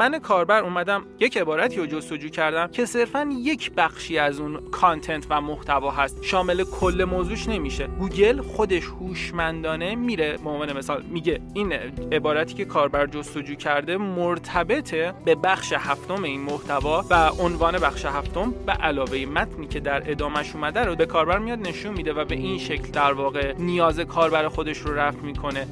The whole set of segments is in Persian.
من کاربر اومدم یک عبارتی رو جستجو کردم که صرفا یک بخشی از اون کانتنت و محتوا هست. شامل کل موضوعش نمیشه. گوگل خودش هوشمندانه میره به عنوان مثال میگه این عبارتی که کاربر جستجو کرده مرتبطه به بخش هفتم این محتوا و عنوان بخش هفتم به علاوه متنی که در ادامش اومده رو به کاربر میاد نشون میده و به این شکل در واقع نیاز کاربر خودش رو رفع می‌کنه.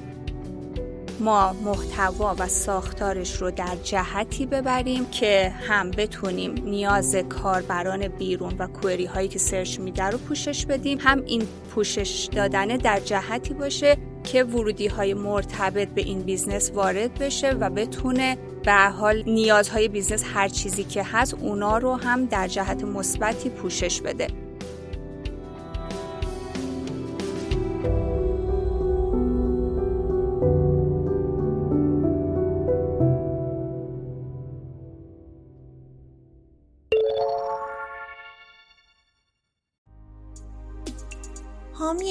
ما محتوا و ساختارش رو در جهتی ببریم که هم بتونیم نیاز کاربران بیرون و کوئری هایی که سرچ میده رو پوشش بدیم هم این پوشش دادن در جهتی باشه که ورودی های مرتبط به این business وارد بشه و بتونه به حال نیازهای business هر چیزی که هست اونا رو هم در جهت مثبتی پوشش بده.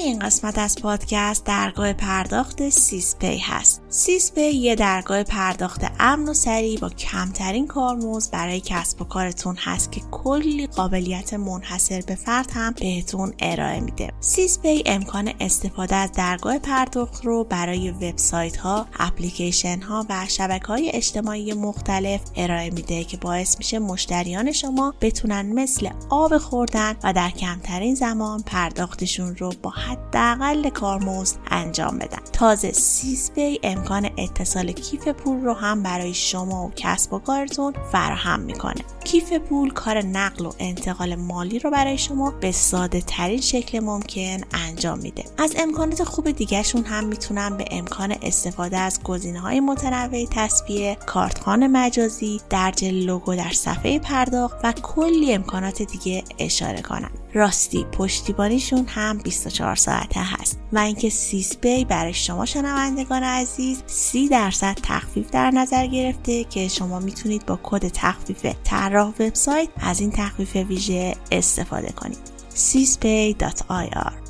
این قسمت از پادکست درگاه پرداخت سیزپی هست. سیزپی یه درگاه پرداخت امن و سریع با کمترین کارمزد برای کسب و کارتون هست که کلی قابلیت منحصر به فرد هم بهتون ارائه میده. سیزپی امکان استفاده از درگاه پرداخت رو برای وبسایت ها، اپلیکیشن ها و شبکه های اجتماعی مختلف ارائه میده که باعث میشه مشتریان شما بتونن مثل آب خوردن و در کمترین زمان پرداختشون رو با حداقل کارمزد انجام بدن. تازه سیزپی امکان اتصال کیف پول رو هم برای شما و کسب و کارتون فراهم می‌کنه. کیف پول کار نقل و انتقال مالی رو برای شما به ساده ترین شکل ممکن انجام میده. از امکانات خوب دیگهشون هم می‌تونم به امکان استفاده از گزینه های متنوع تسویه کارتخوان مجازی درج لوگو در صفحه پرداخت و کلی امکانات دیگه اشاره کنم. راستی پشتیبانیشون هم 24 ساعته هست. و اینکه سیزپی برای شما شنوندگان عزیز 30 درصد تخفیف در نظر گرفته که شما می‌تونید با کد تخفیف طراح وبسایت از این تخفیف ویژه استفاده کنید. sispay.ir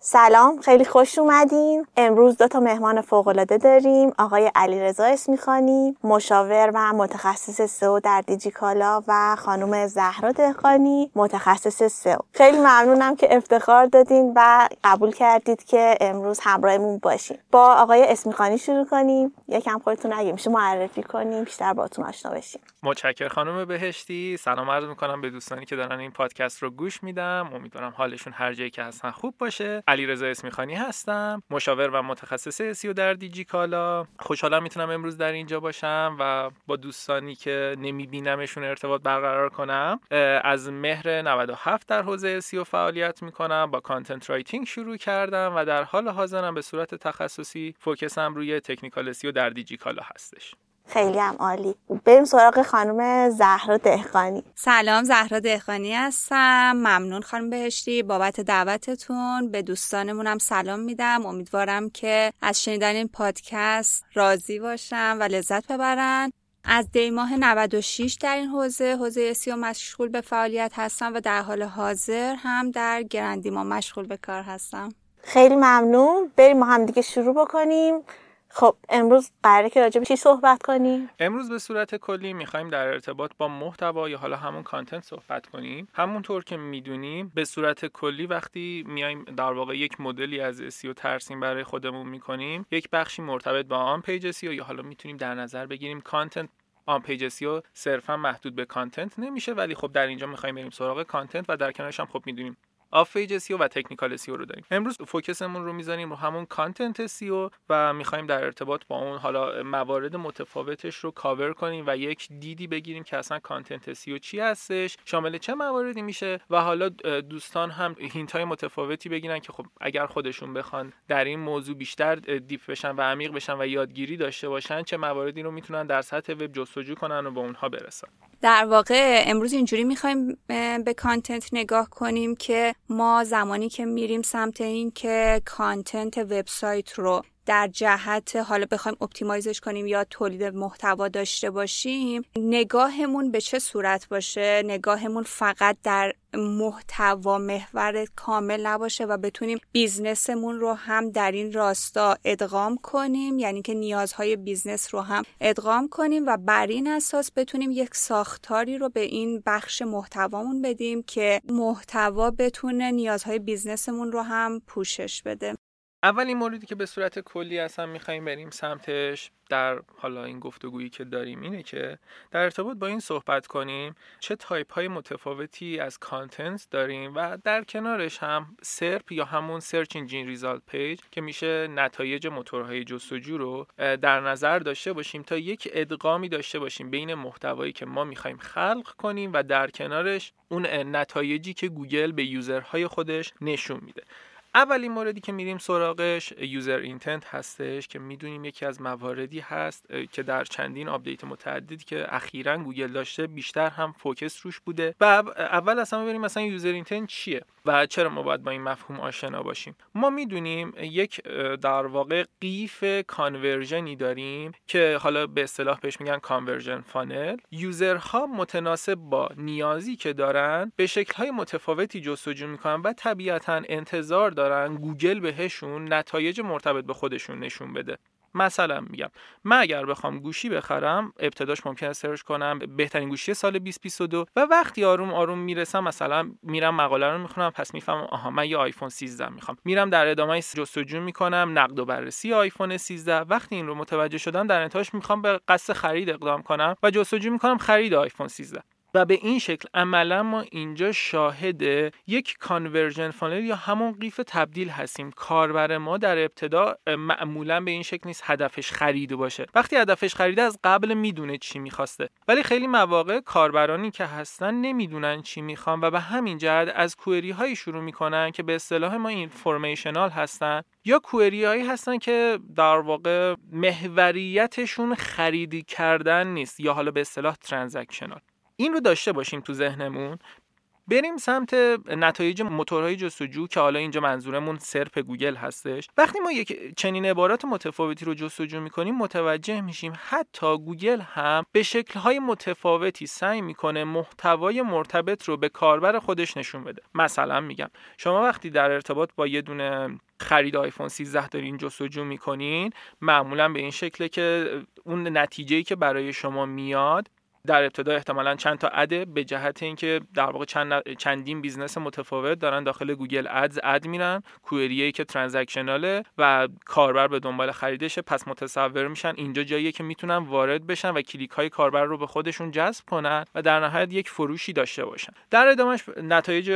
سلام خیلی خوش اومدین. امروز دو تا مهمان فوق العاده داریم. آقای علیرضا اسمیخانی مشاور و متخصص سئو در دیجیکالا و خانم زهرا دهقانی متخصص سئو. خیلی ممنونم که افتخار دادین و قبول کردید که امروز همراهمون باشین. با آقای اسمیخانی شروع کنیم. یکم خودتون اگه میشه معرفی کنیم بیشتر باتون آشنا بشیم. متشکر خانم بهشتی سلام عرض می‌کنم به دوستانی که دارن این پادکست رو گوش میدن امیدوارم حالشون هر جایی که هستن خوب باشه. علیرضا اسمیخانی هستم مشاور و متخصص سئو در دیجی کالا. خوشحالم می‌تونم امروز در اینجا باشم و با دوستانی که نمیبینمشون ارتباط برقرار کنم. از مهر 97 در حوزه سئو فعالیت می‌کنم با content writing شروع کردم و در حال حاضرم به صورت تخصصی focus م روی technical SEO در دیجی کالا هستش. خیلی هم عالی. بریم سراغ خانم زهرا دهقانی. سلام زهرا دهقانی هستم. ممنون خانم بهشتی بابت دعوتتون. به دوستانمونم سلام میدم. امیدوارم که از شنیدن این پادکست راضی باشم و لذت ببرن. از دی ماه 96 در این حوزه حوزه سیو مشغول به فعالیت هستم و در حال حاضر هم در گرندیما مشغول به کار هستم. خیلی ممنون. بریم ما هم دیگه شروع بکنیم. خب امروز قراره که راجع به چی صحبت کنیم؟ امروز به صورت کلی می‌خوایم در ارتباط با محتوا یا حالا همون content صحبت کنیم. همونطور که می‌دونیم به صورت کلی وقتی میایم در واقع یک مدلی از سئو ترسیم برای خودمون می‌کنیم یک بخشی مرتبط با on page SEO یا حالا می‌تونیم در نظر بگیریم content on page SEO صرفا محدود به content نمیشه ولی خب در اینجا می‌خوایم بریم سراغ content و در کنارش هم خب می‌دونیم off page SEO و technical SEO رو داریم. امروز focus مون رو می‌ذاریم رو همون content SEO و می‌خوایم در ارتباط با اون حالا موارد متفاوتش رو کاور کنیم و یک دیدی بگیریم که اصلا content SEO چی هستش شامل چه مواردی میشه و حالا دوستان هم hint های متفاوتی بگیرن که خب اگر خودشون بخوان در این موضوع بیشتر deep بشن و عمیق بشن و یادگیری داشته باشن چه مواردی رو می‌تونن در سطح وب جستجو کنن و به اونها برسن. در واقع امروز اینجوری می‌خوایم به content نگاه کنیم که ما زمانی که میریم سمت این که content وبسایت رو در جهت حالا بخوایم optimize ش کنیم یا تولید محتوا داشته باشیم نگاهمون به چه صورت باشه؟ نگاهمون فقط در محتوا محور کامل نباشه و بتونیم business مون رو هم در این راستا ادغام کنیم؟ یعنی که نیازهای business رو هم ادغام کنیم و بر این اساس بتونیم یک ساختاری رو به این بخش محتوامون بدیم که محتوا بتونه نیازهای business مون رو هم پوشش بده. اولین موردی که به صورت کلی اصلا می‌خوایم بریم سمتش در حالا این گفتگویی که داریم اینه که در ارتباط با این صحبت کنیم چه تایپ های متفاوتی از content داریم و در کنارش هم SERP یا همون search engine result page که میشه نتایج موتورهای جستجو رو در نظر داشته باشیم تا یک ادغامی داشته باشیم بین محتوایی که ما می‌خوایم خلق کنیم و در کنارش اون نتایجی که گوگل به user های خودش نشون میده. اولین موردی که میریم سراغش user intent هستش که می‌دونیم یکی از مواردی هست که در چندین آپدیت متعددی که اخیرا گوگل داشته بیشتر هم focus روش بوده. و اول اصلا ببینیم مثلا user intent چیه و چرا ما باید با این مفهوم آشنا باشیم. ما می‌دونیم یک در واقع قیف conversion ی داریم که حالا به اصطلاح بهش میگن conversion funnel user ها متناسب با نیازی که دارن به شکلهای متفاوتی جستجو می‌کنن و طبیعتا انتظار دارن گوگل بهشون نتایج مرتبط به خودشون نشون بده. مثلا میگم من اگر بخوام گوشی بخرم ابتداش ممکنه search کنم بهترین گوشی سال 2022 و وقتی آروم آروم می‌رسم مثلا میرم مقاله رو می‌خونم پس می‌فهمم آها من یه آیفون 13 می‌خوام. میرم در ادامه جستجو می‌کنم نقد و بررسی آیفون 13 وقتی این رو متوجه شدم در انتهاش می‌خوام به قصد خرید اقدام کنم و جستجو می‌کنم خرید آیفون 13 و به این شکل عملا ما اینجا شاهد یک conversion funnel یا همون قیف تبدیل هستیم. کاربر ما در ابتدا معمولا به این شکل نیست هدفش خرید باشه. وقتی هدفش خریده از قبل می‌دونه چی می‌خواسته. ولی خیلی مواقع کاربرانی که هستن نمی‌دونن چی می‌خوان و به همین جهت از query هایی شروع می‌کنن که به اصطلاح ما informational هستن یا query هایی هستن که در واقع محوریتشون خرید کردن نیست یا حالا به اصطلاح transactional این رو داشته باشیم تو ذهنمون. بریم سمت نتایج موتورهای جستجو که حالا اینجا منظورمون SERP گوگل هستش. وقتی ما یک چنین عبارات متفاوتی رو جستجو می‌کنیم متوجه میشیم حتی گوگل هم به شکلهای متفاوتی سعی می‌کنه محتوای مرتبط رو به کاربر خودش نشون بده. مثلا میگم شما وقتی در ارتباط با یه دونه خرید آیفون 13 دارین جستجو می‌کنین معمولا به این شکله که اون نتیجه‌ای که برای شما میاد در ابتدا احتمالا چند تا ad ه به جهت اینکه در واقع چند چندین business متفاوت دارن داخل Google Ads ad میرن query ه که transactional ه و کاربر به دنبال خریدشه پس متصور میشن اینجا جاییه که می‌تونن وارد بشن و کلیک های کاربر رو به خودشون جذب کنن و در نهایت یک فروشی داشته باشن. در ادامهش نتایج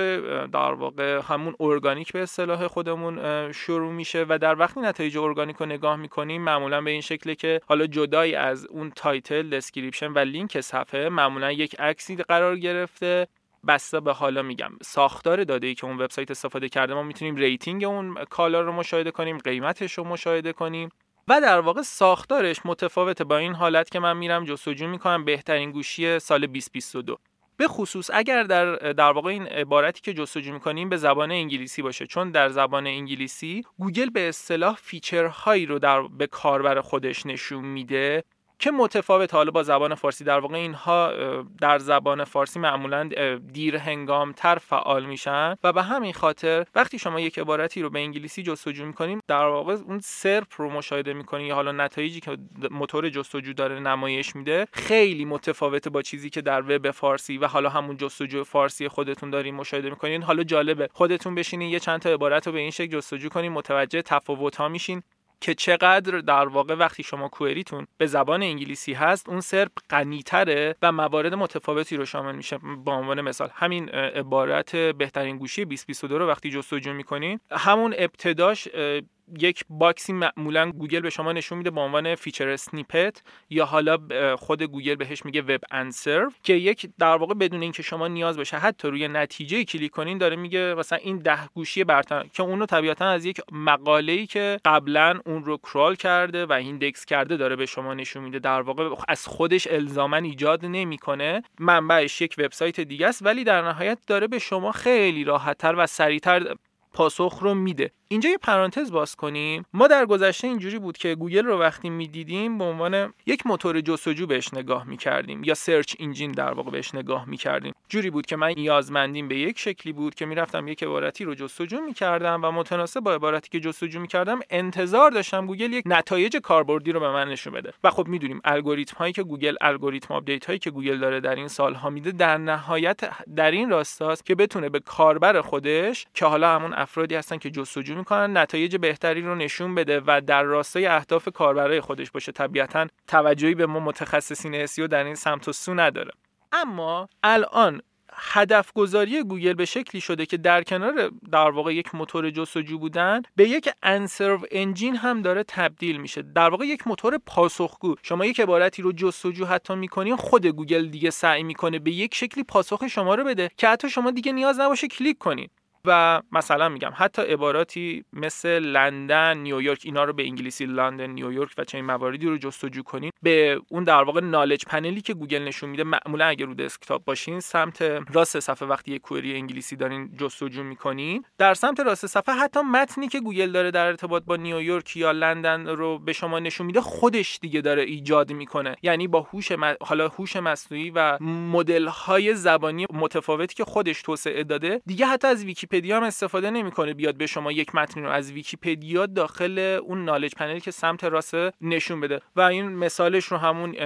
در واقع همون ارگانیک به اصطلاح خودمون شروع میشه و در وقتی نتایج ارگانیک رو نگاه می‌کنیم معمولا به این شکله که حالا جدای از اون title description و لینک صفحه معمولا یک عکسی قرار گرفته. بسته به حالا میگم. ساختار داده ای که اون وبسایت استفاده کرده ما می‌تونیم rating اون کالا رو مشاهده کنیم قیمتش رو مشاهده کنیم. و در واقع ساختارش متفاوته با این حالت که من میرم جستجو می‌کنم بهترین گوشی سال 2022 به خصوص اگر در در واقع این عبارتی که جستجو می‌کنیم به زبان انگلیسی باشه. چون در زبان انگلیسی گوگل به اصطلاح feature هایی رو در به کاربر خودش نشون میده. که متفاوت. حالا با زبان فارسی در واقع اینها در زبان فارسی معمولا دیر هنگام تر فعال میشن. و به همین خاطر وقتی شما یک عبارتی رو به انگلیسی جستجو می‌کنیم در واقع اون SERP رو مشاهده می‌کنیم حالا نتایجی که موتور جستجو داره نمایش میده خیلی متفاوته با چیزی که در وب فارسی و حالا همون جستجو فارسی خودتون دارین مشاهده می‌کنین. حالا جالبه خودتون بشینین یه چند تا عبارت رو به این شکل جستجو کنین متوجه تفاوت ها میشین. که چقدر در واقع وقتی شما کوئریتون به زبان انگلیسی هست اون سرپ غنیتره و موارد متفاوتی رو شامل میشه. با عنوان مثال همین عبارت بهترین گوشی 2022 رو وقتی جستجو می‌کنین همون ابتداش یک باکسی معمولا گوگل به شما نشون میده به عنوان feature snippet یا حالا خود گوگل بهش میگه web answer که یک در واقع بدون اینکه شما نیاز باشه حتی روی نتیجه کلیک کنین داره میگه مثلا این ده گوشی برتر که اونو طبیعتا از یک مقاله ای که قبلا اون رو crawl کرده و index کرده داره به شما نشون میده. در واقع از خودش الزاما ایجاد نمی‌کنه. منبعش یک وبسایت دیگه است ولی در نهایت داره به شما خیلی راحتتر و سریعتر پاسخ رو میده. اینجا یه پرانتز باز کنیم. ما در گذشته اینجوری بود که گوگل رو وقتی می‌دیدیم به عنوان یک موتور جستجو بهش نگاه می‌کردیم یا search engine در واقع بهش نگاه می‌کردیم. جوری بود که من نیازمندیم به یک شکلی بود که می‌رفتم یک عبارتی رو جستجو می‌کردم و متناسب با عبارتی که جستجو می‌کردم انتظار داشتم گوگل یک نتایج کاربردی رو به من نشون بده. و خب می‌دونیم الگوریتم هایی که گوگل الگوریتم آپدیت هایی که گوگل داره در این سالها میده در نهایت در این راستاست که بتونه به کاربر خودش که حالا همون افرادی هستن که جستجو می‌کنن نتایج بهتری رو نشون بده و در راستای اهداف کاربرای خودش باشه. طبیعتا توجهی به ما متخصصین SEO در این سمت و سو نداره. اما الان هدف گذاری گوگل به شکلی شده که در کنار در واقع یک موتور جستجو بودن به یک answer engine هم داره تبدیل میشه. در واقع یک موتور پاسخگو. شما یک عبارتی رو جستجو حتی می‌کنین خود گوگل دیگه سعی می‌کنه به یک شکلی پاسخ شما رو بده که حتی شما دیگه نیاز نباشه کلیک کنین. و مثلا میگم حتی عباراتی مثل لندن نیویورک اینا رو به انگلیسی لندن نیویورک و چنین مواردی رو جستجو کنین به اون در واقع knowledge panel ی که گوگل نشون میده معمولا اگر رو دسکتاپ باشین سمت راست صفحه وقتی یک query انگلیسی دارین جستجو می‌کنین. در سمت راست صفحه حتی متنی که گوگل داره در ارتباط با نیویورک یا لندن رو به شما نشون میده خودش دیگه داره ایجاد می‌کنه. یعنی با هوش حالا هوش مصنوعی و مدل های زبانی متفاوتی که خودش توسعه داده دیگه حتی از ویکی ویکیپدیا هم استفاده نمی‌کنه بیاد به شما یک متن رو از ویکیپدیا داخل اون knowledge panel ی که سمت راست نشون بده. و این مثالش رو همون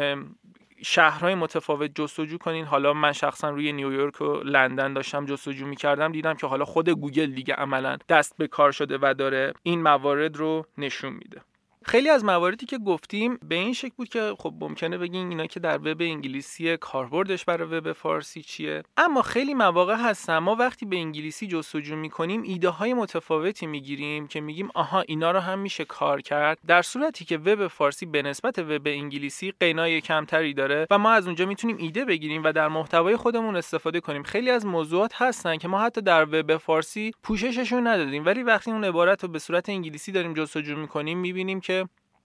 شهرهای متفاوت جستجو کنین. حالا من شخصا روی نیویورک و لندن داشتم جستجو می‌کردم دیدم که حالا خود گوگل دیگه عملا دست به کار شده و داره این موارد رو نشون میده. خیلی از مواردی که گفتیم به این شکل بود که خب ممکنه بگین اینا که در وب انگلیسی کاربردش برای وب فارسی چیه. اما خیلی مواقع هستن ما وقتی به انگلیسی جستجو می‌کنیم ایده های متفاوتی می‌گیریم که میگیم آها اینا رو هم میشه کار کرد. در صورتی که وب فارسی به نسبت وب انگلیسی قینای کمتری داره و ما از اونجا می‌تونیم ایده بگیریم و در محتوای خودمون استفاده کنیم. خیلی از موضوعات هستن که ما حتی در وب فارسی پوشششون ندادیم. ولی وقتی اون عبارت رو به صورت انگلیسی داریم جستجو می‌کنیم می‌بینیم که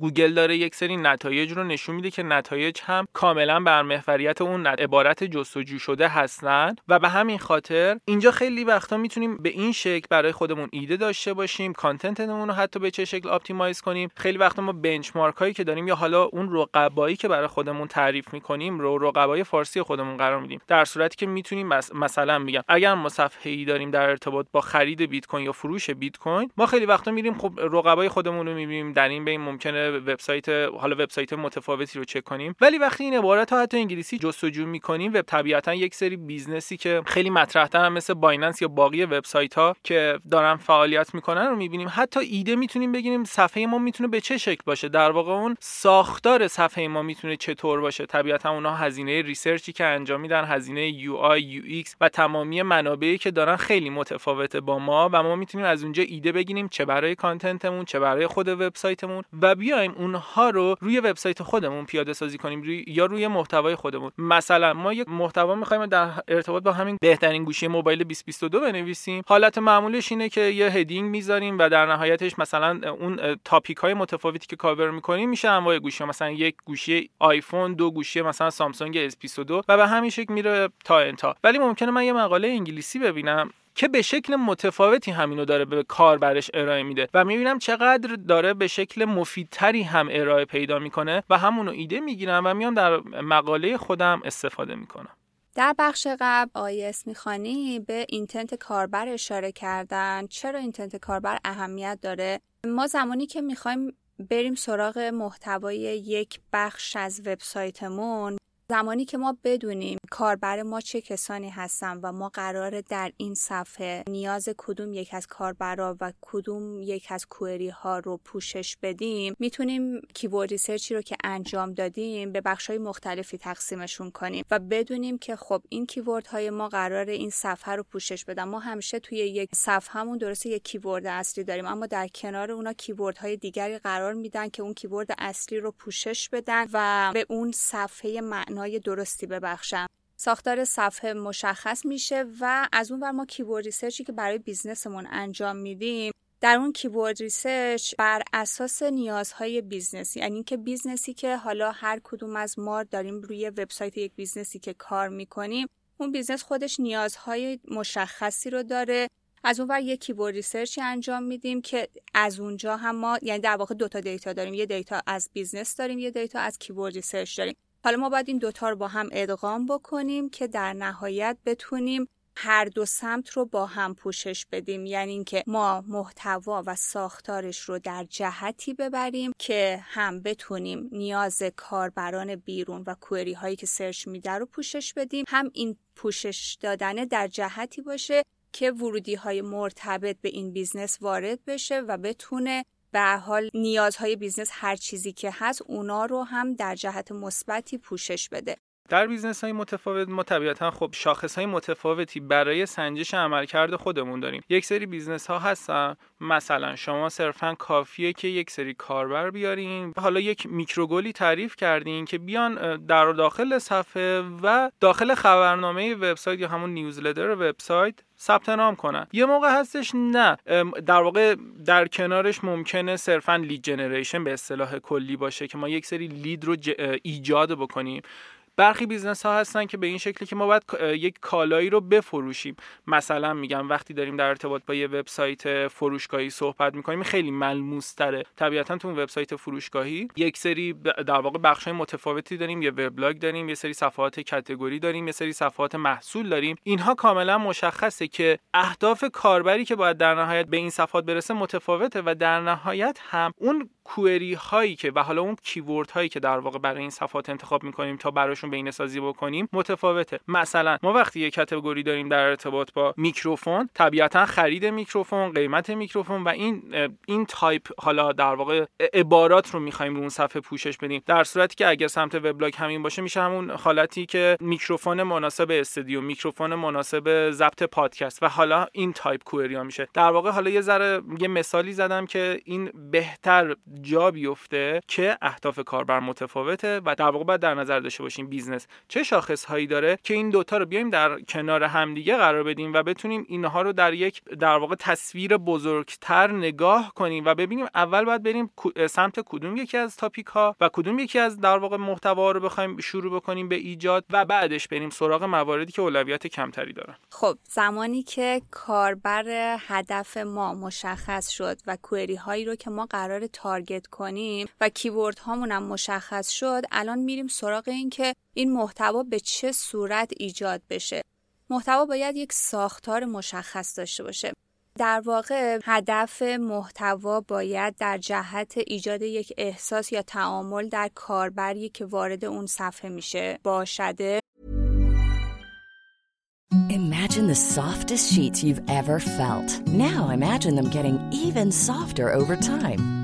گوگل داره یک سری نتایج رو نشون میده که نتایج هم کاملا بر محوریت اون عبارت جستجو شده هستند و به همین خاطر اینجا خیلی وقتا می‌تونیم به این شکل برای خودمون ایده داشته باشیم content مون رو حتی به چه شکل optimize کنیم. خیلی وقتا ما benchmark هایی که داریم یا حالا اون رقبایی که برای خودمون تعریف می‌کنیم رو رقبای فارسی خودمون قرار میدیم. در صورتی که می‌تونیم مثلا میگم اگر ما صفحه ای داریم در ارتباط با خرید بیت کوین یا فروش بیت کوین ما خیلی وقتا میریم خب رقبای خودمون رو می‌بینیم. در این بین ممکنه وبسایت حالا وبسایت متفاوتی رو چک کنیم. ولی وقتی این عبارت ها حتی انگلیسی جستجو می‌کنیم وب طبیعتا یک سری business ی که خیلی مطرح هم مثل بایننس یا باقی وبسایت ها که دارن فعالیت می‌کنن رو می‌بینیم. حتی ایده می‌تونیم بگیریم صفحه ما می‌تونه به چه شکل باشه. در واقع اون ساختار صفحه ما می‌تونه چطور باشه. طبیعتا اونها هزینه research ی که انجام میدن هزینه UI UX و تمامی منابعی که دارن خیلی متفاوته با ما و ما می‌تونیم از اونجا ایده بگیریم چه برای content مون چه برای خود وبسایتمون. و بیایم اونها رو روی وبسایت خودمون پیاده سازی کنیم یا روی محتوای خودمون. مثلا ما یک محتوا می‌خوایم در ارتباط با همین بهترین گوشی موبایل 2022 بنویسیم. حالت معمولش اینه که یه heading می‌ذاریم و در نهایتش مثلا اون topic های متفاوتی که کاور می‌کنیم میشه انواع گوشی مثلا یک گوشی آیفون دو گوشی مثلا سامسونگ S22 و به همین شکل میره تا انتها ولی ممکنه من یه مقاله انگلیسی ببینم. که به شکل متفاوتی همینو داره به کاربرش ارائه میده و می‌بینم چقدر داره به شکل مفیدتری هم ارائه پیدا می‌کنه و همونو ایده می‌گیرم و میام در مقاله خودم استفاده می‌کنم. در بخش قبل آقای اسمی‌خانی به intent کاربر اشاره کردن. چرا intent کاربر اهمیت داره؟ ما زمانی که می‌خوایم بریم سراغ محتوای یک بخش از وبسایتمون زمانی که ما بدونیم کاربر ما چه کسانی هستن و ما قراره در این صفحه نیاز کدوم یک از کاربرا و کدوم یک از کوئری ها رو پوشش بدیم می‌تونیم کیورد ریسرچی رو که انجام دادیم به بخش های مختلفی تقسیمشون کنیم و بدونیم که خب این کیورد های ما قراره این صفحه رو پوشش بدن. ما همیشه توی یک صفحه همون درسته یک کیورد اصلی داریم اما در کنار اونا کیورد های دیگری قرار میدن که اون کیورد اصلی رو پوشش بدن و به اون صفحه معنای درستی ببخشن ساختار صفحه مشخص میشه و از اون ور ما keyword research ی که برای business مون انجام میدیم در اون keyword research بر اساس نیازهای business ی یعنی اینکه business ی که حالا هر کدوم از ما داریم روی وبسایت یک business ی که کار می‌کنیم اون business خودش نیازهای مشخصی رو داره. از اون ور یک keyword research ی انجام میدیم که از اونجا هم ما یعنی در واقع دو تا data داریم. یه data از business داریم یه data از keyword research داریم. حالا ما باید این دوتا رو با هم ادغام بکنیم که در نهایت بتونیم هر دو سمت رو با هم پوشش بدیم. یعنی اینکه ما محتوا و ساختارش رو در جهتی ببریم که هم بتونیم نیاز کاربران بیرون و query هایی که search میشه رو پوشش بدیم. هم این پوشش دادن در جهتی باشه که ورودی های مرتبط به این business وارد بشه و بتونه به هر حال نیازهای business هر چیزی که هست اونا رو هم در جهت مثبتی پوشش بده. در business های متفاوت ما طبیعتا خب شاخص های متفاوتی برای سنجش عملکرد خودمون داریم. یک سری business ها هستن. مثلا شما صرفا کافیه که یک سری کاربر بیارین. حالا یک micro goal ی تعریف کردین که بیان در داخل صفحه و داخل خبرنامه وبسایت یا همون newsletter وبسایت ثبت نام کنن. یه موقع هستش نه. در واقع در کنارش ممکنه صرفا lead generation به اصطلاح کلی باشه که ما یک سری lead رو ایجاد بکنیم. برخی business ها هستن که به این شکلی که ما باید یک کالایی رو بفروشیم. مثلا میگم وقتی داریم در ارتباط با یه وبسایت فروشگاهی صحبت می‌کنیم خیلی ملموس تره طبیعتا تو وبسایت فروشگاهی یک سری در واقع بخش های متفاوتی داریم. یه وبلاگ داریم یه سری صفحات category داریم یه سری صفحات محصول داریم. اینها کاملا مشخصه که اهداف کاربری که باید در نهایت به این صفحات برسه متفاوته و در نهایت هم اون query هایی که و حالا اون keyword هایی که در واقع برای این صفحات انتخاب می‌کنیم تا براشون بهینه سازی بکنیم متفاوته. مثلا ما وقتی یه category داریم در ارتباط با میکروفون طبیعتا خرید میکروفون قیمت میکروفون و این این تایپ حالا در واقع عبارات رو می‌خوایم رو اون صفحه پوشش بدیم. در صورتی که اگر سمت وبلاگ همین باشه میشه همون حالتی که میکروفون مناسب استودیو میکروفون مناسب ضبط پادکست و حالا این type query ها میشه. در واقع حالا یه ذره یه مثالی زدم که این بهتر جا بیفته که اهداف کاربر متفاوته و در واقع باید در نظر داشته باشیم. business. چه شاخص هایی داره که این دوتا رو بیایم در کنار همدیگه قرار بدیم و بتونیم اینها رو در یک در واقع تصویر بزرگتر نگاه کنیم و ببینیم اول باید بریم سمت کدوم یکی از تاپیک ها و کدوم یکی از در واقع محتوا رو بخوایم شروع بکنیم به ایجاد و بعدش بریم سراغ مواردی که اولویت کمتری دارن. خب زمانی که کاربر هدف ما مشخص شد و کوئری هایی رو که ما قرار تارگت کنیم و کیورد هامون هم مشخص شد الان میریم سراغ این که این محتوا به چه صورت ایجاد بشه محتوا باید یک ساختار مشخص داشته باشه در واقع هدف محتوا باید در جهت ایجاد یک احساس یا تعامل در کاربری که وارد اون صفحه میشه باشده Imagine the softest sheets you've ever felt. Now imagine them getting even softer over time.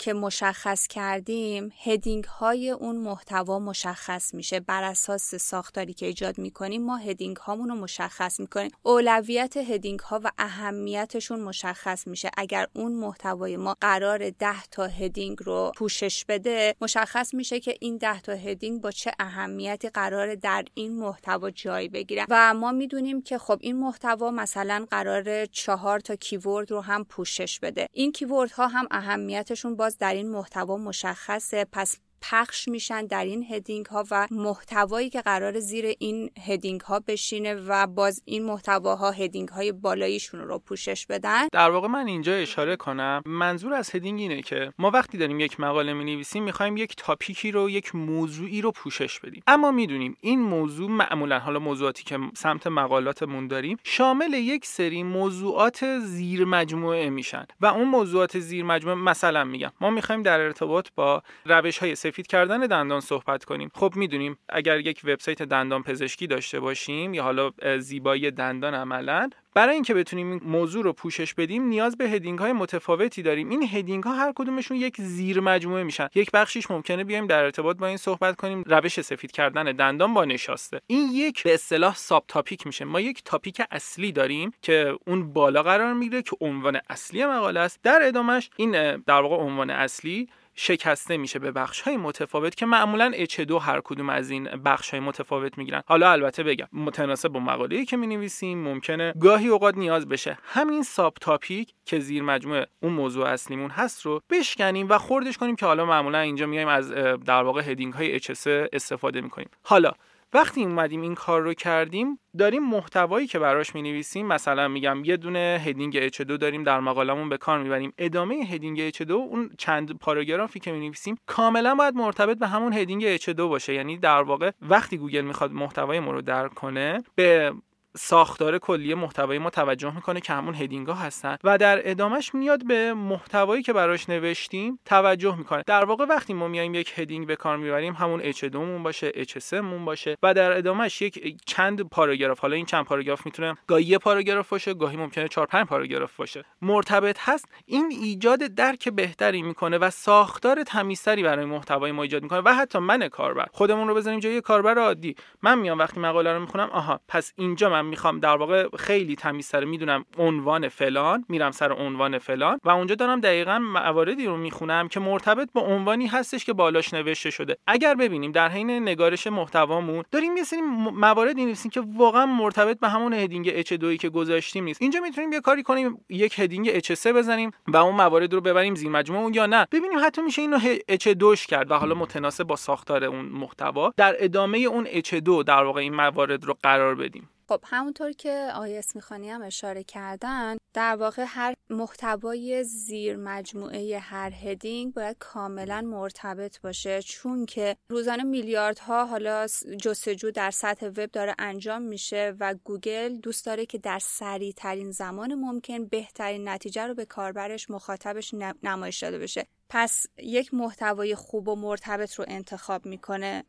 که مشخص کردیم heading های اون محتوا مشخص میشه. بر اساس ساختاری که ایجاد می‌کنیم ما heading هامون رو مشخص می‌کنیم. اولویت heading ها و اهمیتشون مشخص میشه. اگر اون محتوای ما قراره ده تا heading رو پوشش بده مشخص میشه که این ده تا heading با چه اهمیتی قراره در این محتوا جای بگیرن. و ما می‌دونیم که خب این محتوا مثلا قراره چهار تا keyword رو هم پوشش بده. این keyword ها هم اهمیتشون با در این محتوا مشخصه. پس پخش میشن در این heading ها و محتوایی که قراره زیر این heading ها بشینه و باز این محتواها heading های بالاییشون رو پوشش بدن. در واقع من اینجا اشاره کنم منظور از heading اینه که ما وقتی داریم یک مقاله می نویسیم می‌خوایم یک topic ی رو یک موضوعی رو پوشش بدیم. اما می‌دونیم این موضوع معمولا حالا موضوعاتی که سمت مقالاتمون داریم شامل یک سری موضوعات زیر مجموعه میشن. و اون موضوعات زیر مجموعه مثلا میگم ما می‌خوایم در ارتباط با روش های سفید کردن دندان صحبت کنیم. خب می‌دونیم اگر یک وبسایت دندان پزشکی داشته باشیم یا حالا زیبایی دندان عملا برای اینکه بتونیم این موضوع رو پوشش بدیم نیاز به heading های متفاوتی داریم. این heading ها هر کدومشون یک زیر مجموعه میشن. یک بخشیش ممکنه بیایم در ارتباط با این صحبت کنیم. روش سفید کردن دندان با نشاسته. این یک به اصطلاح subtopic میشه. ما یک topic اصلی داریم که اون بالا قرار می‌گیره که عنوان اصلی مقاله است. در ادامش این در واقع عنوان اصلی شکسته میشه به بخش های متفاوت که معمولا H2 هر کدوم از این بخش های متفاوت می‌گیرن. حالا البته بگم متناسب با مقاله‌ای که می ممکنه گاهی اوقات نیاز بشه همین subtopic که زیر مجموعه اون موضوع اصلیمون هست رو بشکنیم و خوردش کنیم که حالا معمولا اینجا میایم از در واقع heading های H3 استفاده می‌کنیم. حالا وقتی اومدیم این کار رو کردیم داریم محتوایی که براش می نویسیم مثلا میگم یه دونه heading H2 داریم در مقالمون به کار می‌بریم. ادامه heading H2 اون چند پاراگرافی که می نویسیم کاملا باید مرتبط به همون heading H2 باشه. یعنی در واقع وقتی گوگل می‌خواد محتوای ما رو درک کنه به ساختار کلی محتوای ما توجه می‌کنه که همون heading ها هستن و در ادامش میاد به محتوایی که براش نوشتیم توجه می‌کنه. در واقع وقتی ما میایم یک heading به کار می‌بریم همون H2 مون باشه H3 مون باشه و در ادامش یک چند پاراگراف حالا این چند پاراگراف می‌تونه گاهی یه پاراگراف باشه گاهی ممکنه 4 5 پاراگراف باشه. مرتبط هست. این ایجاد درک بهتری می‌کنه و ساختار تمیزتری برای محتوای ما ایجاد می‌کنه و حتی من کاربر. خودمون رو بزنیم جای کاربر عادی. من میام وقتی مقاله رو می‌خونم آها پس اینجا من می‌خوام در واقع خیلی تمیزتر می‌دونم عنوان فلان میرم سر عنوان فلان و اونجا دارم دقیقا مواردی رو می‌خونم که مرتبط با عنوانی هستش که بالاش نوشته شده. اگر ببینیم در حین نگارش محتوامون داریم یه سری مواردی نویسیم که واقعا مرتبط به همون هدینگ H2 که گذاشتیم نیست. اینجا می‌تونیم یه کاری کنیم یک هدینگ H3 بزنیم و اون موارد رو ببریم زیر مجموعه یا نه. ببینیم حتی میشه اینو H2 کرد و حالا متناسب با ساختار اون محتوا. در ادامه اون H2 در واقع این موارد رو قرار بدیم. خب همونطور که آقای اسمیخانی هم اشاره کردن در واقع هر محتوای زیر مجموعه هر هدینگ باید کاملا مرتبط باشه. چون که روزانه میلیاردها حالا جستجو در سطح وب داره انجام میشه و گوگل دوست داره که در سریع ترین زمان ممکن بهترین نتیجه رو به کاربرش مخاطبش نمایش داده بشه. پس یک محتوای خوب و مرتبط رو انتخاب می‌کنه.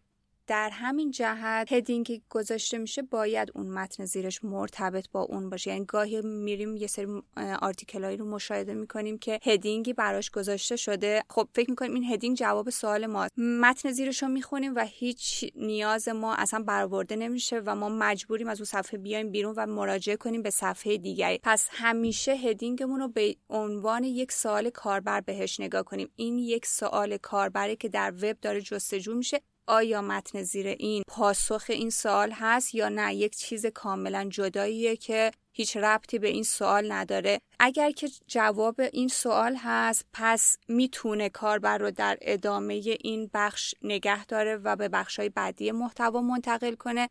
در همین جهت heading گذاشته میشه باید اون متن زیرش مرتبط با اون باشه. یعنی گاهی میریم یه سری article ایی رو مشاهده می‌کنیم که heading ی براش گذاشته شده. خب فکر می‌کنیم این heading جواب سوال ماست. متن زیرش رو می‌خونیم و هیچ نیاز ما اصلا برآورده نمیشه و ما مجبوریم از اون صفحه بیایم بیرون و مراجعه کنیم به صفحه دیگری. پس همیشه heading مون رو به عنوان یک سوال کاربر بهش نگاه کنیم. این یک سوال کاربری که در وب داره جستجو میشه. آیا متن زیر این پاسخ این سوال هست یا نه؟ یک چیز کاملا جداییه که هیچ ربطی به این سوال نداره. اگر که جواب این سوال هست پس می‌تونه کاربر رو در ادامه این بخش نگه داره و به بخشای بعدی محتوا منتقل کنه.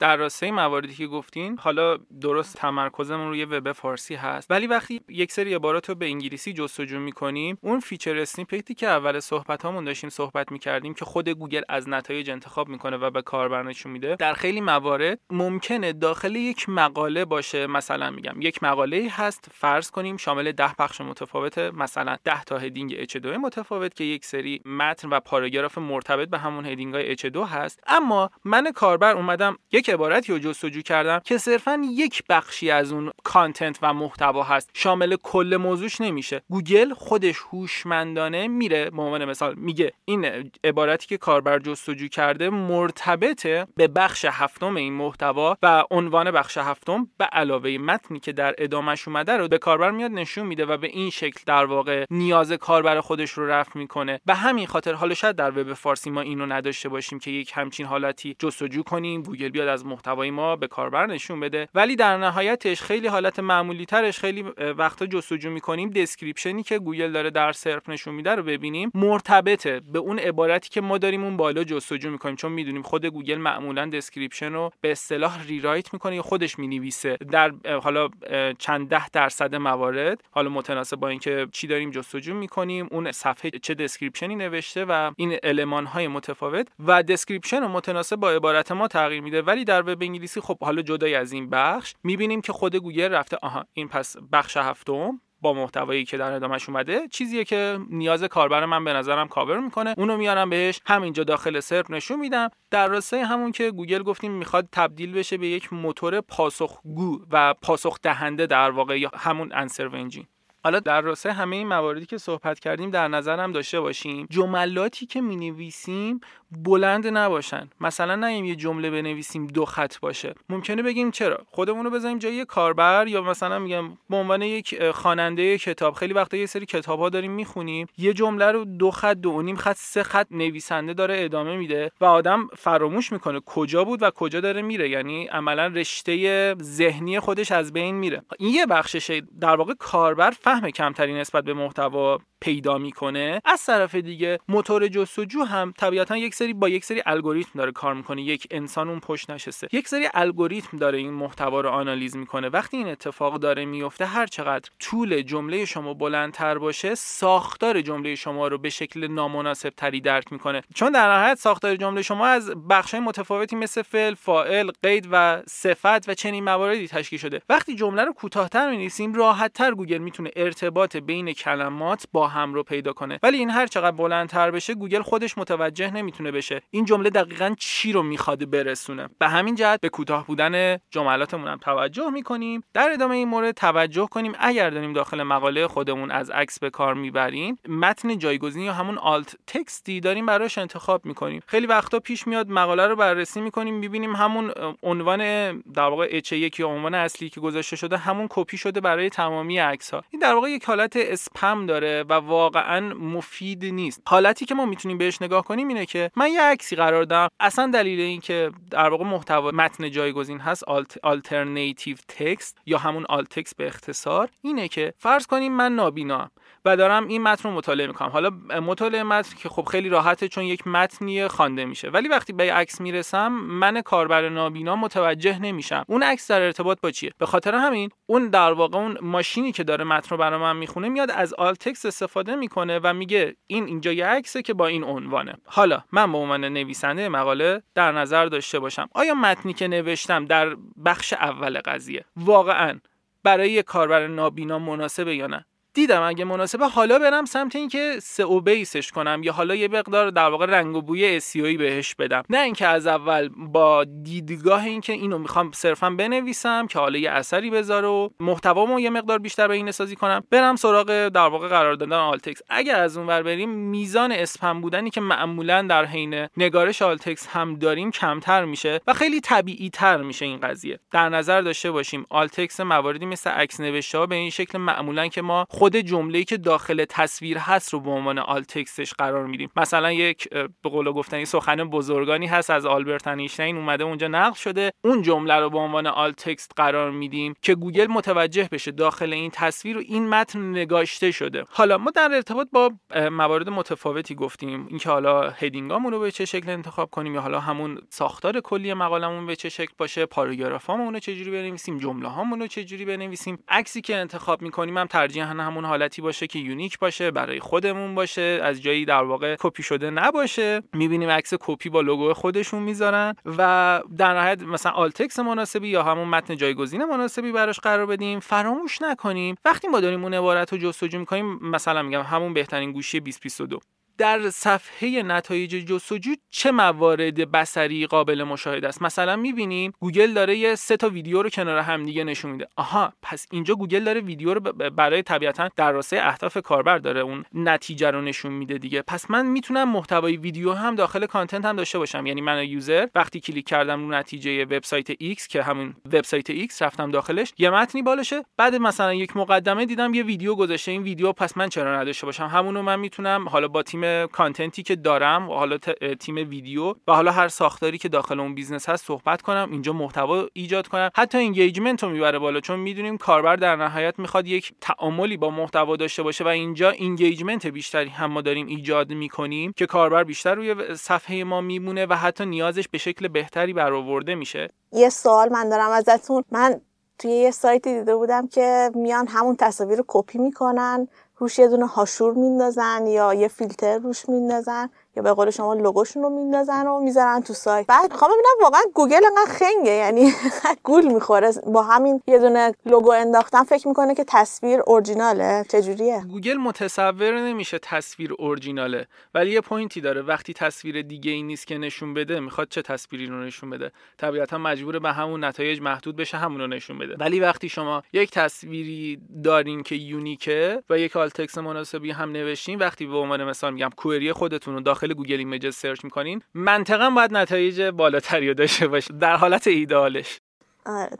در راستای مواردی که گفتین حالا درسته تمرکزمون روی وب فارسی هست. ولی وقتی یک سری عبارات رو به انگلیسی جستجو می‌کنیم اون featured snippet ی که اول صحبت هامون داشتیم صحبت می‌کردیم که خود گوگل از نتایج انتخاب می‌کنه و به کاربر نشون میده در خیلی موارد ممکنه داخل یک مقاله باشه. مثلا میگم یک مقاله هست فرض کنیم شامل ده بخش متفاوت مثلا 10 تا heading H2 متفاوت که یک سری متن و پاراگراف مرتبط به همون heading های H2 هست. اما من کاربر اومدم یک عبارتی رو جستجو کردم که صرفا یک بخشی از اون content و محتوا هست. شامل کل موضوعش نمیشه. گوگل خودش هوشمندانه میره به عنوان مثال میگه این عبارتی که کاربر جستجو کرده مرتبطه به بخش هفتم این محتوا و عنوان بخش هفتم به علاوه متنی که در ادامش اومده رو به کاربر میاد نشون میده و به این شکل در واقع نیاز کاربر خودش رو رفع می‌کنه. به همین خاطر حالا شاید در وب فارسی ما اینو نداشته باشیم که یک همچین حالتی جستجو کنیم. گوگل بیاد محتوای ما به کاربر نشون بده. ولی در نهایتش خیلی حالت معمولی ترش خیلی وقتا جستجو می‌کنیم. description ی که گوگل داره در SERP نشون میده رو ببینیم مرتبطه به اون عبارتی که ما داریم اون بالا جستجو می‌کنیم. چون می‌دونیم خود گوگل معمولا description رو به اصطلاح rewrite می‌کنه یا خودش می‌نویسه در حالا چند ده درصد موارد. حالا متناسب با اینکه چی داریم جستجو می‌کنیم اون صفحه چه description ی نوشته و این المان های متفاوت و description رو متناسب با عبارت ما تغییر میده. ولی در وب انگلیسی خب حالا جدای از این بخش می‌بینیم که خود گوگل رفته آها این پس بخش هفتم با محتوایی که در ادامهش اومده چیزیه که نیاز کاربر من به نظرم کاور می‌کنه. اونو میارم بهش همینجا داخل SERP نشون میدم. در راسته همون که گوگل گفتیم می‌خواد تبدیل بشه به یک موتور پاسخگو و پاسخ دهنده در واقع همون انسر انجین حالا در راسته همه این مواردی که صحبت کردیم در نظرم داشته باشیم جملاتی که می نویسیم بلند نباشن. مثلا نه یه جمله بنویسیم دو خط باشه. ممکنه بگیم چرا؟ خودمون رو بذاریم جای کاربر یا مثلا میگم به عنوان یک خواننده کتاب. خیلی وقتا یه سری کتاب ها داریم می‌خونیم. یه جمله رو دو خط دو نیم خط سه خط نویسنده داره ادامه میده و آدم فراموش می‌کنه کجا بود و کجا داره میره. یعنی عملا رشته ذهنی خودش از بین میره. این یه بخششه. در واقع کاربر فهم کمتری نسبت به محتوا پیدا می‌کنه. از طرف دیگه موتور جستجو هم طبیعتا یک سری با یک سری الگوریتم داره کار می‌کنه. یک انسان اون پشت ننشسته. یک سری الگوریتم داره این محتوا رو آنالیز می‌کنه. وقتی این اتفاق داره میفته هر چقدر طول جمله شما بلندتر باشه ساختار جمله شما رو به شکل نامناسب تری درک می‌کنه. چون در نهایت ساختار جمله شما از بخش متفاوتی مثل فعل فاعل قید و صفت و چنین مواردی تشکیل شده. وقتی جمله رو کوتاهتر می‌نویسیم راحتتر گوگل می‌تونه ارتباط بین کلمات با هم رو پیدا کنه. ولی این هر چقدر بلندتر بشه گوگل خودش متوجه نمی‌تونه بشه. این جمله دقیقا چی رو می‌خواد برسونه؟ به همین جهت به کوتاه بودن جملاتمون هم توجه می‌کنیم. در ادامه این مورد توجه کنیم. اگر داریم داخل مقاله خودمون از عکس به کار می‌بریم متن جایگزین یا همون آلت تکستی داریم براش انتخاب می‌کنیم. خیلی وقتا پیش میاد مقاله رو بررسی می‌کنیم می‌بینیم همون عنوان در واقع H1 یا عنوان اصلی که گذاشته شده همون کپی شده برای تمامی عکس ها این در واقع یک حالت اسپم داره و واقعا مفید نیست. حالتی که ما می‌تونیم بهش نگاه کنیم اینه که من یه عکسی قرار دادم اصلا دلیل این که در واقع محتوا متن جایگزین هست آلترناتیو تکست یا همون آل تکست به اختصار اینه که فرض کنیم من نابینا و دارم این متن رو مطالعه می‌کنم. حالا مطالعه متن که خب خیلی راحته چون یک متنی خوانده میشه. ولی وقتی به عکس می‌رسم من کاربر نابینا متوجه نمیشم. اون عکس در ارتباط با چیه؟ به خاطر همین اون در واقع اون ماشینی که داره متن رو برای من می‌خونه میاد از آل تکست استفاده می‌کنه و میگه این اینجا یه عکسه که با این عنوانه. حالا من به عنوان نویسنده مقاله در نظر داشته باشم. آیا متنی که نوشتم در بخش اول قضیه واقعا برای کاربر نابینا مناسبه یا نه؟ دیدم اگه مناسبه حالا برم سمت اینکه SEO base ش کنم یا حالا یه مقدار در واقع رنگ و بوی SEO یی بهش بدم. نه اینکه از اول با دیدگاه اینکه اینو می‌خوام صرفا بنویسم که حالا یه اثری بذاره و محتوامو یه مقدار بیشتر بهینه‌سازی کنم برم سراغ در واقع قرار دادن alt text اگر از اون ور بریم میزان اسپم بودنی که معمولا در حین نگارش alt text هم داریم کمتر میشه و خیلی طبیعی تر میشه این قضیه. در نظر داشته باشیم alt text مواردی مثل عکس نوشته به این شکل معمولا که ما خود جمله‌ای که داخل تصویر هست رو به عنوان alt text ش قرار میدیم. مثلا یک به قول گفتنی سخن بزرگانی هست از آلبرت انیشتین اومده اونجا نقل شده. اون جمله رو به عنوان alt text قرار میدیم که گوگل متوجه بشه داخل این تصویر و این متن نگاشته شده. حالا ما در ارتباط با موارد متفاوتی گفتیم. اینکه حالا heading امون رو به چه شکل انتخاب کنیم یا حالا همون ساختار کلی مقالمون به چه شکل باشه پاراگرافامون رو چجوری بنویسیم جمله هامون رو چجوری بنویسیم. عکسی که انتخاب می‌کنیم هم ترجیحاً همون حالتی باشه که unique باشه برای خودمون باشه. از جایی در واقع کپی شده نباشه. می‌بینیم عکس کپی با لوگو خودشون می‌ذارن و در نهایت مثلا alt text مناسبی یا همون متن جایگزین مناسبی براش قرار بدیم. فراموش نکنیم. وقتی ما داریم اون عبارت رو جستجو می‌کنیم مثلا میگم همون بهترین گوشی 2022 در صفحه نتایج جستجو چه موارد بصری قابل مشاهده است؟ مثلا می‌بینیم گوگل داره یه سه تا ویدیو رو کنار همدیگه نشون میده. آها پس اینجا گوگل داره ویدیو رو برای طبیعتا در راستای اهداف کاربر داره اون نتیجه رو نشون میده دیگه. پس من می‌تونم محتوای ویدیو هم داخل content هم داشته باشم. یعنی من user وقتی کلیک کردم رو نتیجه وبسایت X که همون وبسایت X رفتم داخلش یه متنی بالاشه. بعد مثلا یک مقدمه دیدم یه ویدیو گذاشته. این ویدیو پس من چرا نداشته باشم؟ همونو من می‌تونم حالا با تیم content ی که دارم و حالا تیم ویدیو و حالا هر ساختاری که داخل اون business هست صحبت کنم اینجا محتوا ایجاد کنم. حتی engagement رو می‌بره بالا چون می‌دونیم کاربر در نهایت می‌خواد یک تعاملی با محتوا داشته باشه و اینجا engagement بیشتری هم ما داریم ایجاد می‌کنیم که کاربر بیشتر روی صفحه ما میمونه و حتی نیازش به شکل بهتری برآورده میشه. یه سوال من دارم ازتون. من توی یه سایتی دیده بودم که میان همون تصاویر رو کپی می‌کنن روش یه دونه هاشور میندازن یا یه فیلتر روش میندازن. به قول شما لوگوشون رو میندازن و می‌ذارن تو سایت. بعد می‌خوام ببینم واقعا گوگل انقدر خنگه یعنی گول می‌خوره. با همین یه دونه لوگو انداختن فکر می‌کنه که تصویر اورجیناله. چجوریه؟ گوگل متصور نمیشه تصویر اورجیناله ولی یه point ی داره. وقتی تصویر دیگه ای نیست که نشون بده می‌خواد چه تصویری رو نشون بده؟ طبیعتا مجبور به همون نتایج محدود بشه همون رو نشون بده. ولی وقتی شما یک تصویری دارین که unique ه و یک alt text مناسبی هم نوشتین وقتی به عنوان مثال میگم query خودتون رو داخل Google Images search می‌کنین منطقا باید نتایج بالاتری داشته باشه در حالت ایده‌آلش آره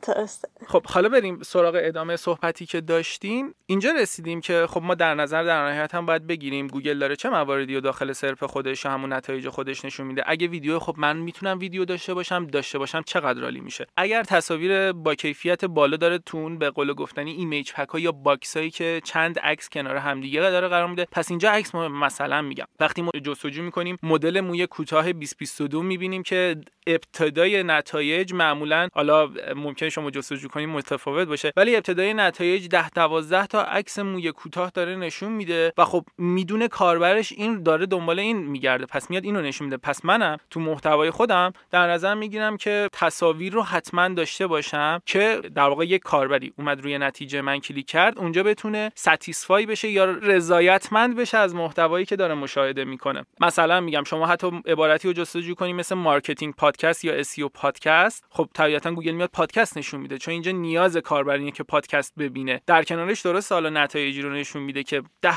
خب حالا بریم سراغ ادامه صحبتی که داشتیم. اینجا رسیدیم که خب ما در نظر در نهایت هم باید بگیریم. گوگل داره چه مواردی رو داخل SERP خودش همون نتایج خودش نشون میده. اگه ویدیو خب من می‌تونم ویدیو داشته باشم داشته باشم چقدر عالی میشه. اگر تصاویر با کیفیت بالا داره تون به قول گفتنی image pack ها یا box هایی که چند عکس کنار همدیگه داره قرار میده. پس اینجا عکس مثلا میگم. وقتی ما جستجو می‌کنیم مدل موی کوتاه 2022 می‌بینیم که ابتدای نتایج معمولا حالا ممکن شما جستجو کنید متفاوت باشه. ولی ابتدای نتایج 10 12 تا عکس موی کوتاه داره نشون میده و خب می‌دونه کاربرش این داره دنبال این میگرده. پس میاد اینو نشون میده. پس منم تو محتوای خودم در نظر می‌گیرم که تصاویر رو حتما داشته باشم که در واقع یک کاربری اومد روی نتیجه من کلیک کرد اونجا بتونه satisfy بشه یا رضایتمند بشه از محتوایی که داره مشاهده می‌کنه. مثلا میگم شما حتی عبارتی رو جستجو کنید مثل marketing podcast یا SEO podcast. خب طبیعتا گوگل میاد پادکست نشون میده چون اینجا نیاز کاربر که پادکست ببینه. در کنارش درست حالا نتایجی رو نشون میده که ده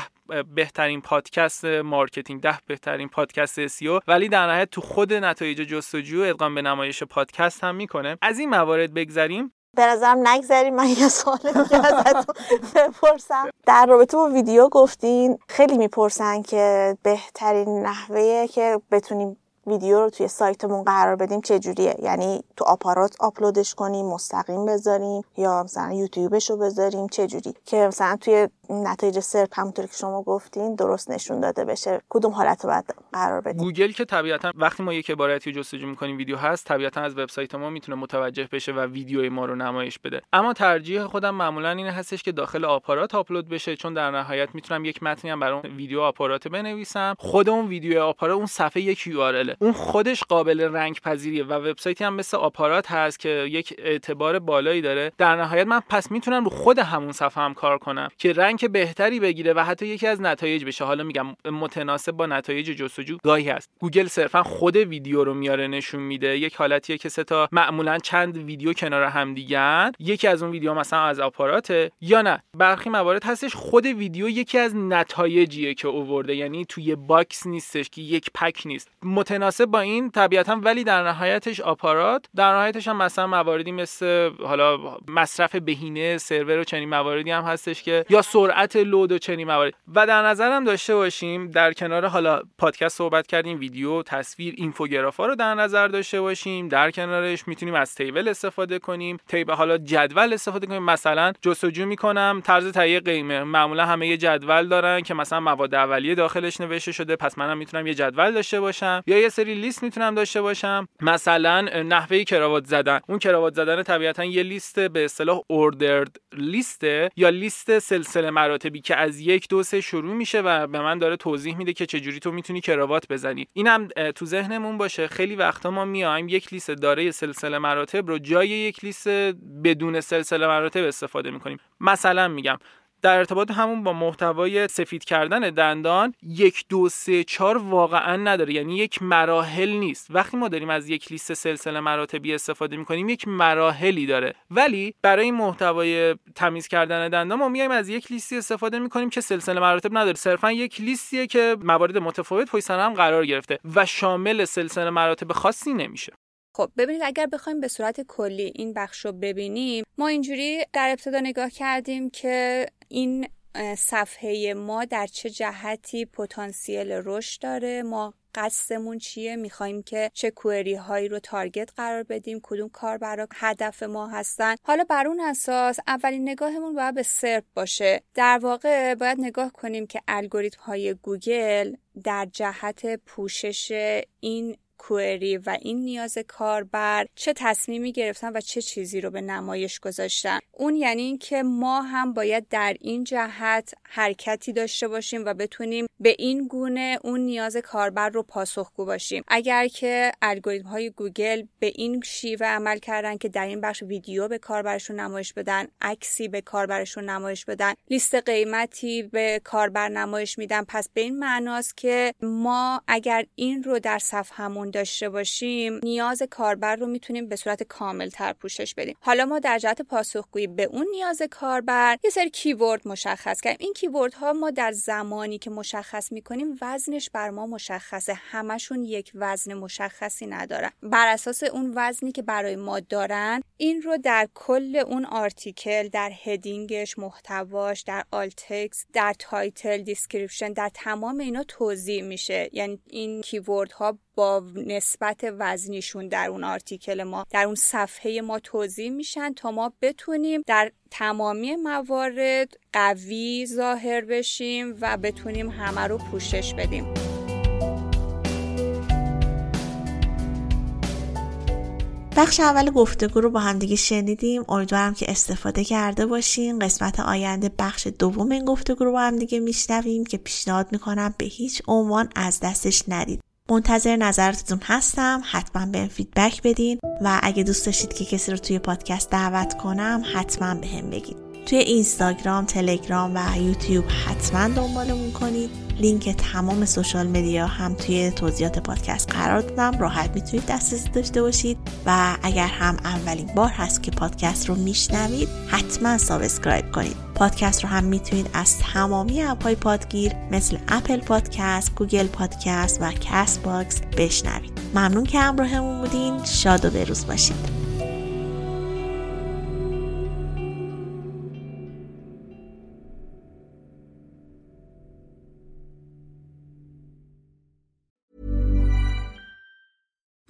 بهترین پادکست marketing ده بهترین پادکست SEO ولی در نهایت تو خود نتایج جستجو ادغام به نمایش پادکست هم می‌کنه. از این موارد بگذریم. به نظرم نگذریم. من یه سوال ازتون بپرسم. در رابطه با ویدیو گفتین خیلی می‌پرسن که بهترین نحوه که بتونیم ویدیو رو توی سایتمون قرار بدیم چه جوریه یعنی تو آپارات آپلودش کنیم مستقیم بذاریم یا مثلا یوتیوبش رو بذاریم چه جوری که مثلا توی نتایج SERP همونطور که شما گفتین درست نشون داده بشه. کدوم حالت رو باید قرار بدیم گوگل که طبیعتا وقتی ما یک عبارتی رو جستجو می‌کنیم ویدیو هست طبیعتا از وبسایت ما می‌تونه متوجه بشه و ویدیوی ما رو نمایش بده. اما ترجیح خودم معمولا این هستش که داخل آپارات آپلود بشه چون در نهایت می‌تونم یک متنی هم برای اون ویدیو آپارات بنویسم. خود اون ویدیو آپارات اون صفحه یک URL اون خودش قابل rank پذیریه و وبسایتی هم مثل آپارات هست که یک اعتبار بالایی داره. در نهایت من پس می‌تونم رو خود همون صفحه هم کار کنم که بهتری بگیره و حتی یکی از نتایج بشه. حالا میگم متناسب با نتایج جستجو گاهی هست. گوگل صرفا خود ویدیو رو میاره نشون میده. یک حالتیه که سه تا معمولا چند ویدیو کنار هم دیگه یکی از اون ویدیو مثلا از آپاراته یا نه. برخی موارد هستش خود ویدیو یکی از نتایجیه که اوورده. یعنی توی box نیستش که یک pack نیست. متناسب با این طبیعتا ولی در نهایتش آپارات در نهایتش هم مثلا مواردی مثل حالا مصرف بهینه سرور و چنین مواردی هم هستش که یا سرعت لود و چنین موارد. و در نظرم داشته باشیم در کنار حالا پادکست صحبت کردیم ویدیو تصویر اینفوگرافا رو در نظر داشته باشیم. در کنارش می‌تونیم از تیبل استفاده کنیم. تیبل حالا جدول استفاده کنیم. مثلا جستجو می‌کنم. طرز تهیه قیمه. معمولا همه یه جدول دارن که مثلا مواد اولیه داخلش نوشته شده. پس منم می‌تونم یه جدول داشته باشم. یا یه سری لیست می‌تونم داشته باشم. مثلا نحوه کراوات زدن. اون کراوات زدن طبیعتا یه لیست به اصطلاح اوردرد لیست یا لیست سلسله مراتبی که از یک دو سه شروع میشه و به من داره توضیح میده که چجوری تو می‌تونی کراوات بزنی. اینم تو ذهنمون باشه. خیلی وقتا ما میایم یک لیست داره سلسله مراتب رو جای یک لیست بدون سلسله مراتب استفاده می‌کنیم. مثلا میگم در ارتباط همون با محتوای سفید کردن دندان یک دو سه چهار واقعا نداره. یعنی یک مراحل نیست. وقتی ما داریم از یک لیست سلسله مراتبی استفاده می‌کنیم یک مراحلی داره. ولی برای محتوای تمیز کردن دندان ما میایم از یک لیستی استفاده می‌کنیم که سلسله مراتب نداره. صرفا یک لیستیه که موارد متفاوت پشت هم قرار گرفته و شامل سلسله مراتب خاصی نمیشه. خب ببینید اگر بخوایم به صورت کلی این بخش رو ببینیم ما اینجوری در ابتدا نگاه کردیم که این صفحه ما در چه جهتی پتانسیل رشد داره ما قصدمون چیه می‌خوایم که چه کوئری هایی رو تارگت قرار بدیم کدوم کار برای هدف ما هستن. حالا بر اون اساس اولین نگاهمون باید به سرپ باشه. در واقع باید نگاه کنیم که الگوریتم های گوگل در جهت پوشش این کوئری و این نیاز کاربر چه تصمیمی گرفتن و چه چیزی رو به نمایش گذاشتن. اون یعنی اینکه ما هم باید در این جهت حرکتی داشته باشیم و بتونیم به این گونه اون نیاز کاربر رو پاسخگو باشیم. اگر که الگوریتم های گوگل به این شیوه عمل کردن که در این بخش ویدیو به کاربرشون نمایش بدن عکسی به کاربرشون نمایش بدن لیست قیمتی به کاربر نمایش میدن پس به این معناست که ما اگر این رو در صفحمون داشته باشیم نیاز کاربر رو می‌تونیم به صورت کامل تر پوشش بدیم. حالا ما در جهت پاسخگویی به اون نیاز کاربر یه سری keyword مشخص کردیم. این keyword ها ما در زمانی که مشخص می‌کنیم وزنش بر ما مشخصه. همشون یک وزن مشخصی ندارن. بر اساس اون وزنی که برای ما دارن این رو در کل اون article در heading ش محتواش در alt text در title description در تمام اینا توزیع میشه. یعنی این keyword ها با نسبت وزنیشون در اون article ما در اون صفحه ما توزیع میشن تا ما بتونیم در تمامی موارد قوی ظاهر بشیم و بتونیم همه رو پوشش بدیم. بخش اول گفتگو رو با همدیگه شنیدیم. امیدوارم که استفاده کرده باشین. قسمت آینده بخش دوم این گفتگو رو با همدیگه میشنویم که پیشنهاد می‌کنم به هیچ عنوان از دستش ندید منتظر نظراتتون هستم. حتما بهم feedback بدین. و اگه دوست داشتید که کسی رو توی پادکست دعوت کنم حتما بهم بگید. توی اینستاگرام، تلگرام و یوتیوب حتما دنبالمون کنید. لینک تمام social media هم توی توضیحات پادکست قرار دادم. راحت می‌تونید دسترسی داشته باشید. و اگر هم اولین بار هست که پادکست رو میشنوید حتما subscribe کنید. پادکست رو هم می‌تونید از تمامی اپهای پادگیر مثل Apple Podcast، Google Podcast و Castbox بشنوید. ممنون که همراهمون بودین. شاد و بروز باشید.